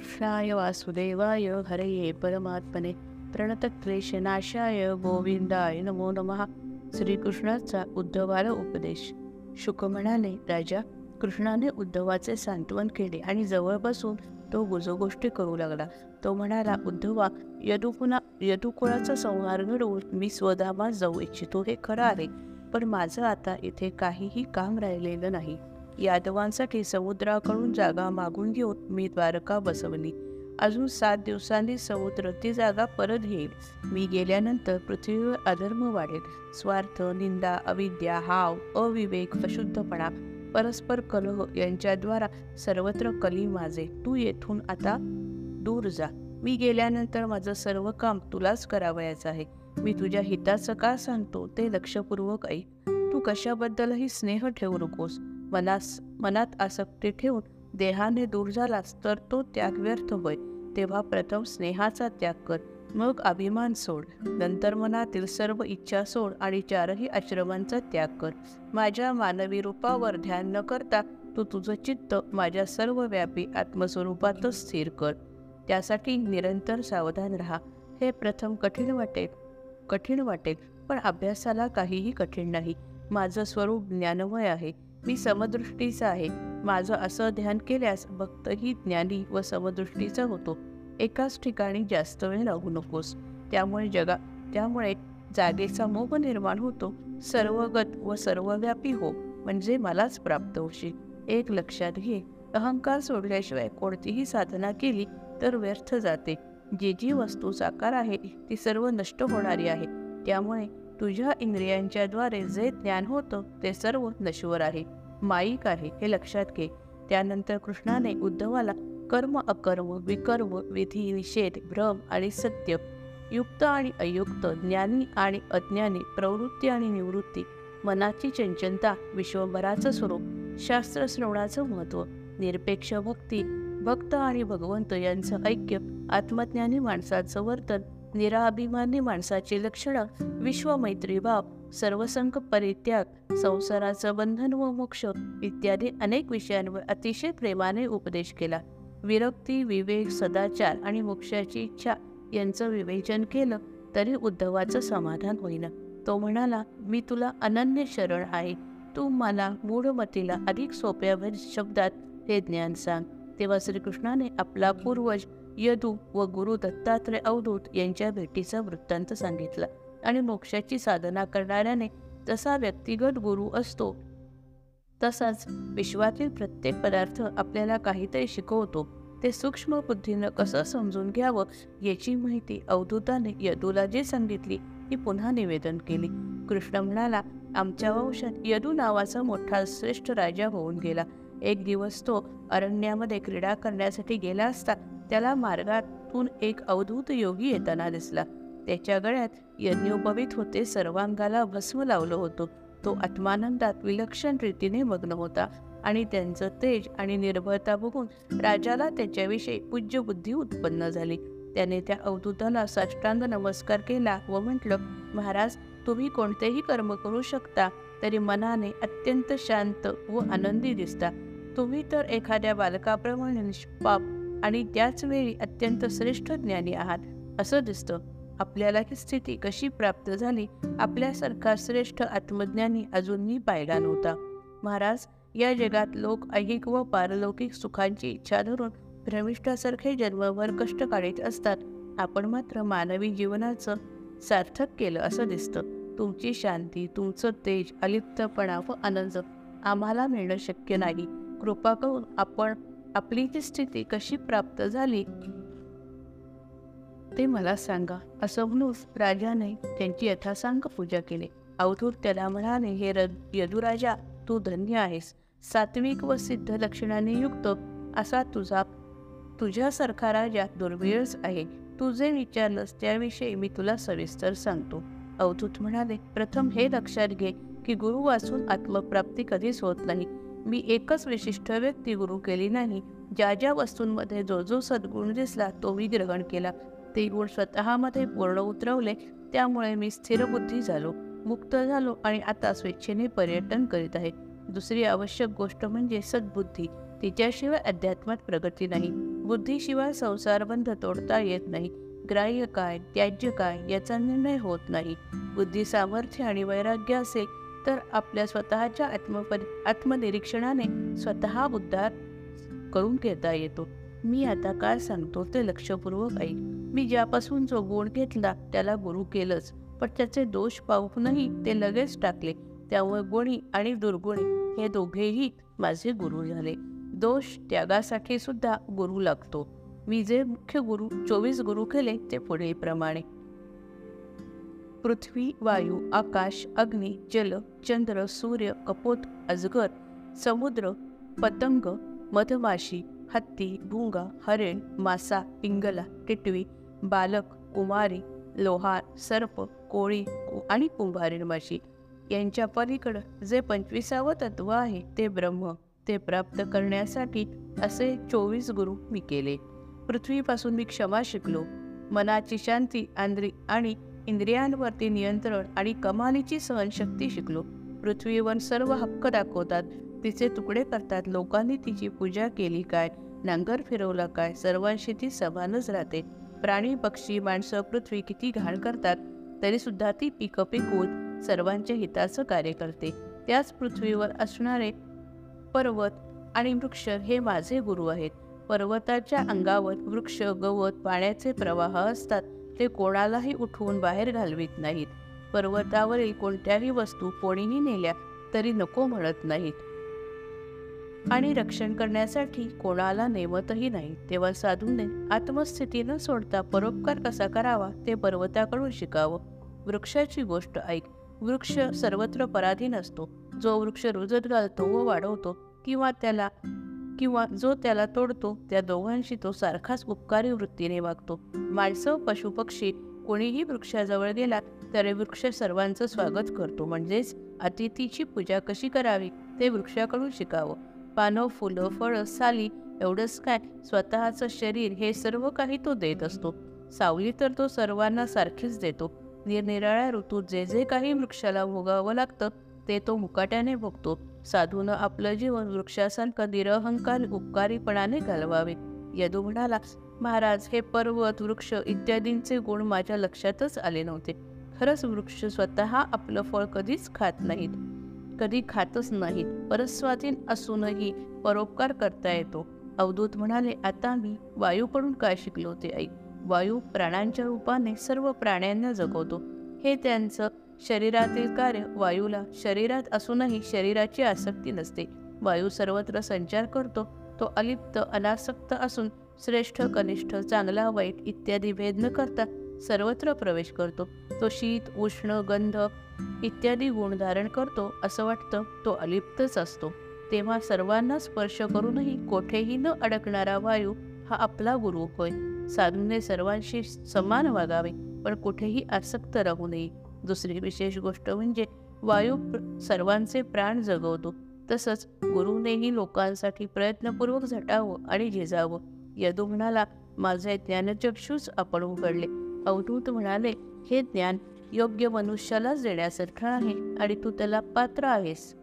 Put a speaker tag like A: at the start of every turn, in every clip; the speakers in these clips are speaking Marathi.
A: कृष्णाय वासुदेवाय हरये परमात्मने प्रणतक्लेशनाशाय गोविंदाय नमो नमः. श्रीकृष्णाचा उद्धवाला उपदेश. शुक म्हणाले राजा कृष्णाने उद्धवाचे सांत्वन केले आणि जवळ बसून तो गुजगोष्टी करू लागला. तो म्हणाला उद्धवा यदुकुणा यदुकुळाचा संहार घडवून मी स्वधामात जाऊ इच्छितो हे खरं आहे पण माझं आता इथे काहीही काम राहिलेलं नाही. यादवांसाठी समुद्राकडून जागा मागून घेऊन मी द्वारका बसवली. अजून सात दिवसांनी समुद्र ती जागा परत येईल. मी गेल्यानंतर पृथ्वीवर अधर्म वाढेल. स्वार्थ निंदा अविद्या हाव अविवेक अशुद्धपणा परस्पर कलह यांच्याद्वारा सर्वत्र कली माझे. तू येथून आता दूर जा. मी गेल्यानंतर माझं सर्व काम तुलाच करावयाचं आहे. मी तुझ्या हिताचं का सांगतो ते लक्षपूर्वक ऐक. तू कशाबद्दलही स्नेह ठेवू नकोस. मनास मनात आसक्ती ठेवून देहाने दूर झालास तर तो त्याग व्यर्थ होय. तेव्हा प्रथम स्नेहाचा त्याग कर. मग अभिमान सोड. नंतर मनातील सर्व इच्छा सोड आणि चारही आश्रमांचा त्याग कर. माझ्या मानवी रूपावर ध्यान न करता तू तुझं चित्त माझ्या सर्व व्यापी आत्मस्वरूपातच स्थिर कर. त्यासाठी निरंतर सावधान राहा. हे प्रथम कठीण वाटेल कठीण वाटेल पण अभ्यासाला काहीही कठीण नाही. माझं स्वरूप ज्ञानमय आहे. मी समदृष्टीचा आहे. माझं असं ध्यान केल्यास भक्तही ज्ञानी व समदृष्टीचा होतो. एकाच ठिकाणी जास्त वेळ राहू नकोस. त्यामुळे जगा त्यामुळे जागेचा मोह निर्माण होतो. सर्वगत व सर्वव्यापी हो म्हणजे मलाच प्राप्त होशील. एक लक्षात घे अहंकार सोडल्याशिवाय कोणतीही साधना केली तर व्यर्थ जाते. जी जी वस्तू साकार आहे ती सर्व नष्ट होणारी आहे. त्यामुळे तुझ्या इंद्रियांच्याद्वारे जे ज्ञान होतं ते सर्व नश्वर आहे. माईक आहे हे लक्षात घे. त्यानंतर कृष्णाने उद्धवाला कर्म अकर्म विकर्म विधी निषेध भ्रम आणि सत्य युक्त आणि अयुक्त ज्ञानी आणि अज्ञानी प्रवृत्ती आणि निवृत्ती मनाची चंचलता विश्वभराचं स्वरूप शास्त्र श्रवणाचं महत्त्व निरपेक्ष भक्ती भक्त आणि भगवंत यांचं ऐक्य आत्मज्ञानी माणसाचं वर्तन निराभिमानी माणसाची लक्षणं विश्वमैत्रीभाव सर्वसंक परित्याग संसाराचं बंधन व मोक्ष इत्यादी अनेक विषयांवर अतिशय प्रेमाने उपदेश केला. विरक्ती विवेक सदाचार आणि मोक्षाची इच्छा यांचं विवेचन केलं तरी उद्धवाचं समाधान होईना. तो म्हणाला मी तुला अनन्य शरण आहे. तू मला मूढमतीला अधिक सोप्या शब्दात हे ज्ञान सांग. तेव्हा श्रीकृष्णाने आपला पूर्वज यदू व गुरु दत्तात्रय अवधूत यांच्या भेटीचा वृत्तांत सांगितला आणि मोक्षाची साधना करणाऱ्याने जसा व्यक्तिगत गुरु असतो. तसाच विश्वातील प्रत्येक पदार्थ आपल्याला काहीतरी शिकवतो. ते सूक्ष्म बुद्धीनं कसं समजून घ्यावं याची माहिती अवधूताने यदूला जे सांगितली ती पुन्हा निवेदन केली. कृष्ण म्हणाला आमच्या वंशात यदू नावाचा मोठा श्रेष्ठ राजा होऊन गेला. एक दिवस तो अरण्यामध्ये क्रीडा करण्यासाठी गेला असता त्याला मार्गातून एक अवधूत योगी येताना दिसला. त्याच्या गळ्यात यज्ञोपवित होते सर्वांगाला भस्म लावलं होतं. तो आत्मानंदात विलक्षण रीतीने मग्न होता आणि त्यांचं तेज आणि निर्भयता बघून राजाला त्याच्याविषयी पूज्य बुद्धी उत्पन्न झाली. त्याने त्या अवधूताला साष्टांग नमस्कार केला व म्हटलं महाराज तुम्ही कोणतेही कर्म करू शकता तरी मनाने अत्यंत शांत व आनंदी दिसता. तुम्ही तर एखाद्या बालकाप्रमाणे निष्पाप आणि त्याच वेळी अत्यंत श्रेष्ठ ज्ञानी आहात. असं दिसतं. आपल्याला ही स्थिती कशी प्राप्त झाली? आपल्यासारखा श्रेष्ठ आत्मज्ञानी अजूनही पाहिला नव्हता. महाराज या जगात लोक ऐहिक व पारलौकिक सुखांची इच्छा धरून भ्रमिष्ठासारखे जन्मभर कष्ट काढीत असतात. आपण मात्र मानवी जीवनाचं सार्थक केलं असं दिसतं. तुमची शांती तुमचं तेज अलिप्तपणा व आनंद आम्हाला मिळणं शक्य नाही. कृपा करून आपण आपली ती स्थिती कशी प्राप्त झाली? ते मला सांगा. असं म्हणून राजाने त्यांची यथासांग पूजा केली. अवधूत त्याला म्हणाले हे र यदुराजा तू धन्य आहेस. सात्विक व सिद्ध लक्षणाने युक्त असा तुझा तुझ्यासारखा राजा दुर्मिळच आहे. तू जे विचारलंस त्याविषयी मी तुला सविस्तर सांगतो. अवधूत म्हणाले प्रथम हे लक्षात घे की गुरु वाचून आत्मप्राप्ती कधीच होत नाही. मी एकच विशिष्ट व्यक्ती गुरु केली नाही. ज्या ज्या वस्तूंमध्ये जो जो सद्गुण दिसला तो मी ग्रहण केला. ते गुण स्वतःमध्ये पूर्ण उतरवले त्यामुळे मी स्थिरबुद्धी झालो मुक्त झालो आणि आता स्वेच्छेने पर्यटन करीत आहे. दुसरी आवश्यक गोष्ट म्हणजे सद्बुद्धी. तिच्याशिवाय अध्यात्मात प्रगती नाही. बुद्धीशिवाय संसारबंध तोडता येत नाही. ग्राह्य काय त्याज्य काय याचा निर्णय होत नाही. बुद्धी सामर्थ्य आणि वैराग्य असेल तर आपल्या स्वतःच्या आत्मपरि आत्मनिरीक्षणाने स्वतः उद्धार करून घेता येतो. मी आता काय सांगतो ते लक्षपूर्वक ऐक. मी ज्यापासून जो गुण घेतला त्याला गुरु केलंच पण त्याचे दोष पाहूनही ते लगेच टाकले. त्यामुळे गुणी आणि दुर्गुणी हे दोघेही माझे गुरु झाले. दोष त्यागासाठी सुद्धा गुरु लागतो. मी जे मुख्य गुरु चोवीस गुरु केले ते पुढीलप्रमाणे पृथ्वी वायू आकाश अग्नी जल चंद्र सूर्य कपोत अजगर समुद्र पतंग मधमाशी हत्ती भुंगा हरिण मासा पिंगला टिटवी बालक कुमारी लोहार सर्प कोळी आणि कुंभारीण माशी. यांच्या पलीकडं जे पंचवीसावं तत्व आहे ते ब्रह्म ते प्राप्त करण्यासाठी असे चोवीस गुरु मी केले. पृथ्वीपासून मी क्षमा शिकलो. मनाची शांती आंद्री आणि इंद्रियांवरती नियंत्रण आणि कमालीची सहनशक्ती शिकलो. पृथ्वीवर सर्व हक्क दाखवतात. तिचे तुकडे करतात. लोकांनी तिची पूजा केली काय? नांगर फिरवला काय? सर्वांशी ती समानच राहते. प्राणी पक्षी माणसं पृथ्वी किती घाण करतात तरी सुद्धा ती पिकं पिकवून सर्वांच्या हिताचं कार्य करते. त्याच पृथ्वीवर असणारे पर्वत आणि वृक्ष हे माझे गुरु आहेत. पर्वताच्या अंगावर वृक्ष गवत पाण्याचे प्रवाह असतात. ते कोणालाही उठवून बाहेर घालवित नाहीत. पर्वतावरील कोणत्याही वस्तू कोणीही नेल्या तरी नको म्हणत नाहीत. आणि रक्षण करण्यासाठी कोणाला नेमतही नाही. तेव्हा साधूने आत्मस्थिती न सोडता परोपकार कसा करावा ते पर्वताकडून शिकावं. वृक्षाची गोष्ट ऐक. वृक्ष सर्वत्र पराधीन असतो. जो वृक्ष रुजत घालतो व वाढवतो किंवा त्याला किंवा जो त्याला तोडतो त्या दोघांशी तो सारखाच उपकारी वृत्तीने वागतो. माणसं पशुपक्षी कोणीही वृक्षाजवळ गेला तरी वृक्ष सर्वांचं स्वागत करतो. म्हणजेच अतिथीची पूजा कशी करावी ते वृक्षाकडून शिकावं. पानं फुलं फळं साली एवढंच काय स्वतःचं शरीर हे सर्व काही तो देत असतो. सावली तर तो सर्वांना सारखीच देतो. निरनिराळ्या ऋतूत जे जे काही वृक्षाला भोगावं लागतं ते तो मुकाट्याने भोगतो. साधूनं आपलं जीवन वृक्षासारखं निरहंकार उपकारीपणाने घालवावे. यदू म्हणाला महाराज हे पर्वत वृक्ष इत्यादींचे गुण माझ्या लक्षातच आले नव्हते. खरंच वृक्ष स्वतः आपलं फळ कधीच खात नाहीत. कधी खातच नाहीत. परस्वाधीन असूनही परोपकार करता येतो. अवधूत म्हणाले आता मी वायूकडून काय शिकलो ते ऐक वायू प्राण्यांच्या रूपाने सर्व प्राण्यांना जगवतो. हे त्यांचं शरीरातील कार्य वायूला शरीरात असूनही शरीराची आसक्ती नसते. वायू सर्वत्र संचार करतो तो अलिप्त अनासक्त असून श्रेष्ठ कनिष्ठ चांगला वाईट इत्यादी भेद न करता सर्वत्र प्रवेश करतो. तो शीत उष्ण गंध इत्यादी गुण धारण करतो असं वाटतं तो अलिप्तच असतो. तेव्हा सर्वांना स्पर्श करूनही कोठेही न अडकणारा वायू हा आपला गुरु होय. साधूने सर्वांशी समान वागावे पण कुठेही आसक्त राहू नये. दुसरी विशेष गोष्ट म्हणजे वायू सर्वांचे प्राण जगवतो. तसंच गुरुनेही लोकांसाठी प्रयत्नपूर्वक झटावं आणि झिजावं. यदू म्हणाला माझे ज्ञानचक्षूच आपण उघडले. अवधूत म्हणाले हे ज्ञान योग्य मनुष्यालाच देण्यासारखं आहे आणि तू त्याला पात्र आहेस.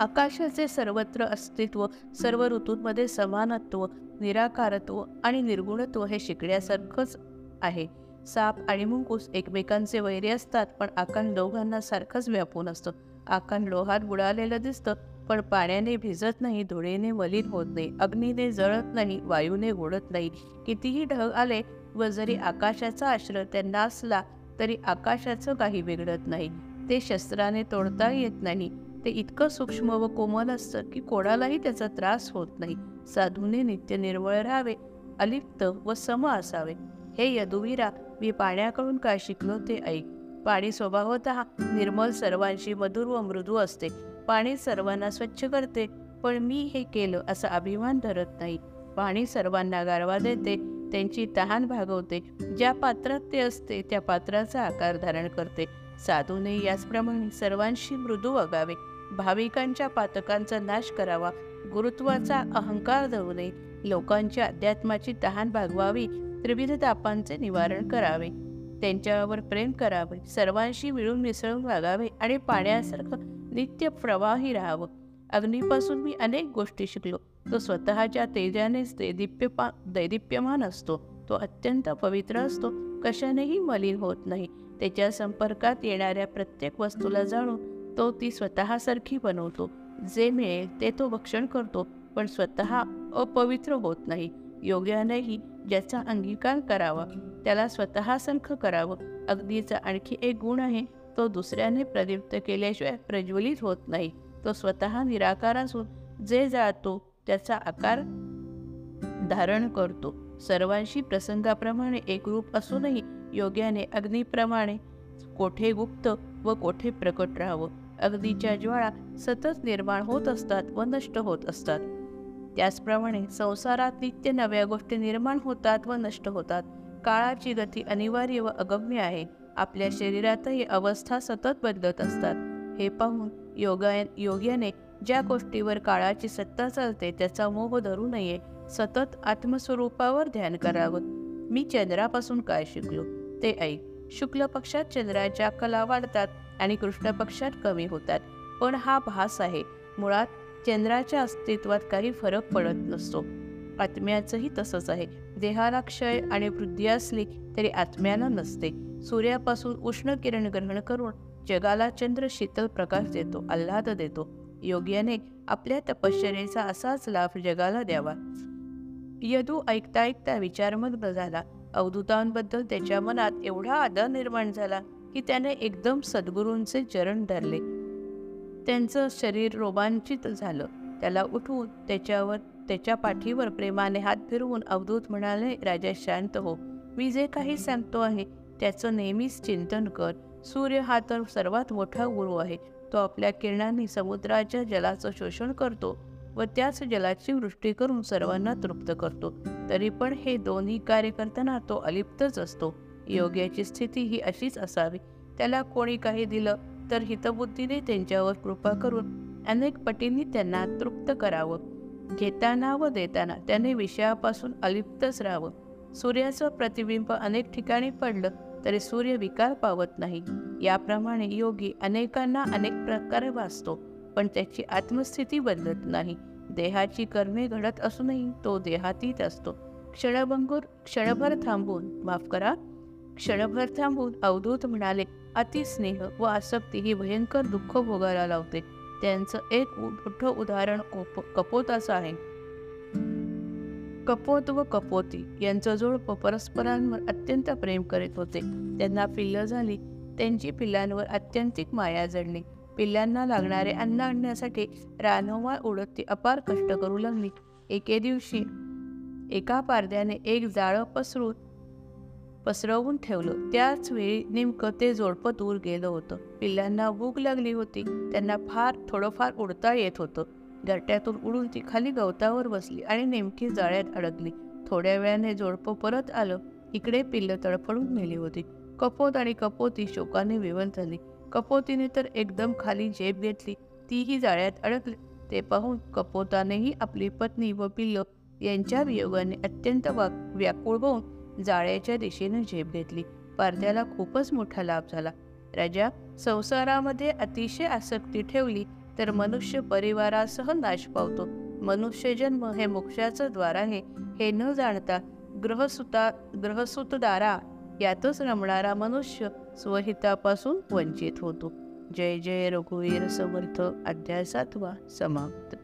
A: आकाशाचे सर्वत्र अस्तित्व सर्व ऋतूंमध्ये समानत्व निराकारत्व आणि निर्गुणत्व हे शिकण्यासारखंच आहे. साप आणि मुंकूस एकमेकांचे वैरी असतात पण आकांड दोघांना सारखंच व्यापून असतं. आकांड लोहात बुडालेलं दिसतं पण पाण्याने भिजत नाही धुळेने मलिन होत नाही अग्नीने जळत नाही वायूने गोडत नाही. कितीही ढग आले व जरी आकाशाचा आश्रय त्यांना असला तरी आकाशाचं काही बिघडत नाही. ते शस्त्राने तोडता येत नाही. ते इतकं सूक्ष्म व कोमल असतं की कोणालाही त्याचा त्रास होत नाही. साधूने नित्य निर्मळ राहावे अलिप्त व सम असावे. हे यदुवीरा मी पाण्याकडून काय शिकलो ते ऐक. पाणी स्वभावत निर्मल सर्वांशी मधुर व मृदू असते. पाणी सर्वांना स्वच्छ करते पण मी हे केलं असा अभिमान धरत नाही. पाणी सर्वांना गारवा देते त्यांची तहान भागवते. ज्या पात्रात ते असते त्या पात्राचा आकार धारण करते. साधूने याचप्रमाणे सर्वांशी मृदू वागावे. भाविकांच्या पातकांचा नाश करावा. गुरुत्वाचा अहंकार धरू नये. लोकांच्या अध्यात्माची तहान भागवावी. त्रिविध तापांचे निवारण करावे. त्यांच्यावर प्रेम करावे सर्वांशी मिळून मिसळून वागावे आणि पाण्यासारखं नित्य प्रवाही राहावं. अग्नीपासून मी अनेक गोष्टी शिकलो. तो स्वतःच्या तेजानेच दैदिप्यपा दैदिप्यमान असतो. तो अत्यंत पवित्र असतो. कशानेही मलिन होत नाही. त्याच्या संपर्कात येणाऱ्या प्रत्येक वस्तूला जाणून तो ती स्वतःसारखी बनवतो. जे मिळेल ते तो भक्षण करतो पण स्वतः अपवित्र होत नाही. योग्यानेही ज्याचा अंगीकार करावा. त्याला स्वतःसारखं करावं. अगदीचा आणखी एक गुण आहे तो दुसऱ्याने प्रदीप्त केल्याशिवाय प्रज्वलित होत नाही. तो स्वतः निराकार असून जे जातो त्याचा आकार धारण करतो. सर्वांशी प्रसंगाप्रमाणे एकरूप असूनही योग्याने अग्नीप्रमाणे कोठे गुप्त व कोठे प्रकट राहावं? अग्नीच्या ज्वाळा सतत निर्माण होत असतात व नष्ट होत असतात. त्याचप्रमाणे संसारात नित्य नव्या गोष्टी निर्माण होतात व नष्ट होतात. काळाची गती अनिवार्य व अगम्य आहे. आपल्या शरीरातही अवस्था सतत बदलत असतात. हे पाहून योगा योग्याने ज्या गोष्टीवर काळाची सत्ता चालते त्याचा मोह धरू नये. सतत आत्मस्वरूपावर ध्यान करावं. मी चंद्रापासून काय शिकलो? ते ऐक. शुक्ल पक्षात चंद्राच्या कला वाढतात आणि कृष्ण पक्षात कमी होतात. पण हा भास आहे. मुळात चंद्राच्या अस्तित्वात काही फरक पडत नसतो. आत्म्याचंही तसंच आहे. देहाला क्षय आणि वृद्धी असली तरी आत्म्याला नसते. सूर्यापासून उष्ण किरण ग्रहण करून जगाला चंद्र शीतल प्रकाश देतो आल्हाद देतो. योग्याने आपल्या तपश्चर्येचा असाच लाभ जगाला द्यावा. यदू ऐकता ऐकता विचारमग्न झाला. अवधूतांबद्दल त्याच्या मनात एवढा आदर निर्माण झाला की त्याने एकदम सद्गुरूंचे चरण धरले. त्यांचं शरीर रोमांचित झालं. त्याला उठवून त्याच्यावर त्याच्या पाठीवर प्रेमाने हात फिरवून अवधूत म्हणाले राजा शांत हो. मी जे काही सांगतो आहे त्याचं नेहमीच चिंतन कर. सूर्य हा तर सर्वात मोठा गुरु आहे. तो आपल्या किरणांनी समुद्राच्या जलाचं शोषण करतो व त्याच जलाची वृष्टी करून सर्वांना तृप्त करतो. तरी पण हे दोन्ही कार्य करताना तो अलिप्तच असतो. योग्याची स्थिती ही अशीच असावी. त्याला कोणी काही दिलं तर हितबुद्धीने त्यांच्यावर कृपा करून अनेक पटींनी त्यांना तृप्त करावं. घेताना व देताना त्याने विषयापासून अलिप्तच राहावं. सूर्याचं प्रतिबिंब अनेक ठिकाणी पडलं तरी सूर्य विकार पावत नाही. याप्रमाणे योगी अनेकांना अनेक प्रकारे वाचतो पण त्याची आत्मस्थिती बदलत नाही. देहाची कर्मे घडत असूनही तो देहातीत असतो. क्षणभंगूर क्षणभर थांबून माफ करा. क्षणभर थांबून अवधूत म्हणाले अतिस्नेह व आसक्ती ही भयंकर दुःख भोगायला लावते. त्यांचं एक मोठं उदाहरण कपोताचं आहे. कपोत व कपोती यांचं जोडप परस्परांवर अत्यंत प्रेम करीत होते. त्यांना पिल्लं झाली. त्यांची पिल्लांवर अत्यंतिक माया जडली. पिल्लांना लागणारे अन्न आणण्यासाठी रानोमाळ उडत ती अपार कष्ट करू लागली. एके दिवशी एका पारद्याने एक जाळं पसरून पसरवून ठेवलं. त्याच वेळी नेमकं ते जोडपं दूर गेलं होतं. पिल्लांना भूक लागली होती. त्यांना फार थोडंफार उडता येत होतं. घरट्यातून उडून ती खाली गवतावर बसली आणि नेमकी जाळ्यात अडकली. थोड्या वेळाने जोडपं परत आलं. इकडे पिल्लं तडफडून नेली होती. कपोत आणि कपोती शोकाने विवंत झाली. कपोतीने तर एकदम खाली झेप घेतली. तीही जाळ्यात अडकली. ते पाहून कपोतानेही आपली पत्नी व पिल्ल यांच्या वियोगाने अत्यंत व्याकुळ होऊन जाळ्याच्या दिशेने झेप घेतली. पारद्याला खूपच मोठा लाभ झाला. राजा संसारामध्ये अतिशय आसक्ती ठेवली तर मनुष्य परिवारासह नाश पावतो. मनुष्य जन्म हे मोक्षाचं द्वार आहे हे न जाणता ग्रहसुता ग्रहसुतदारा यातच रमणारा मनुष्य स्वहितापासून वंचित होतो. जय जय रघुवीर समर्थ. अध्याय सातवा समाप्त.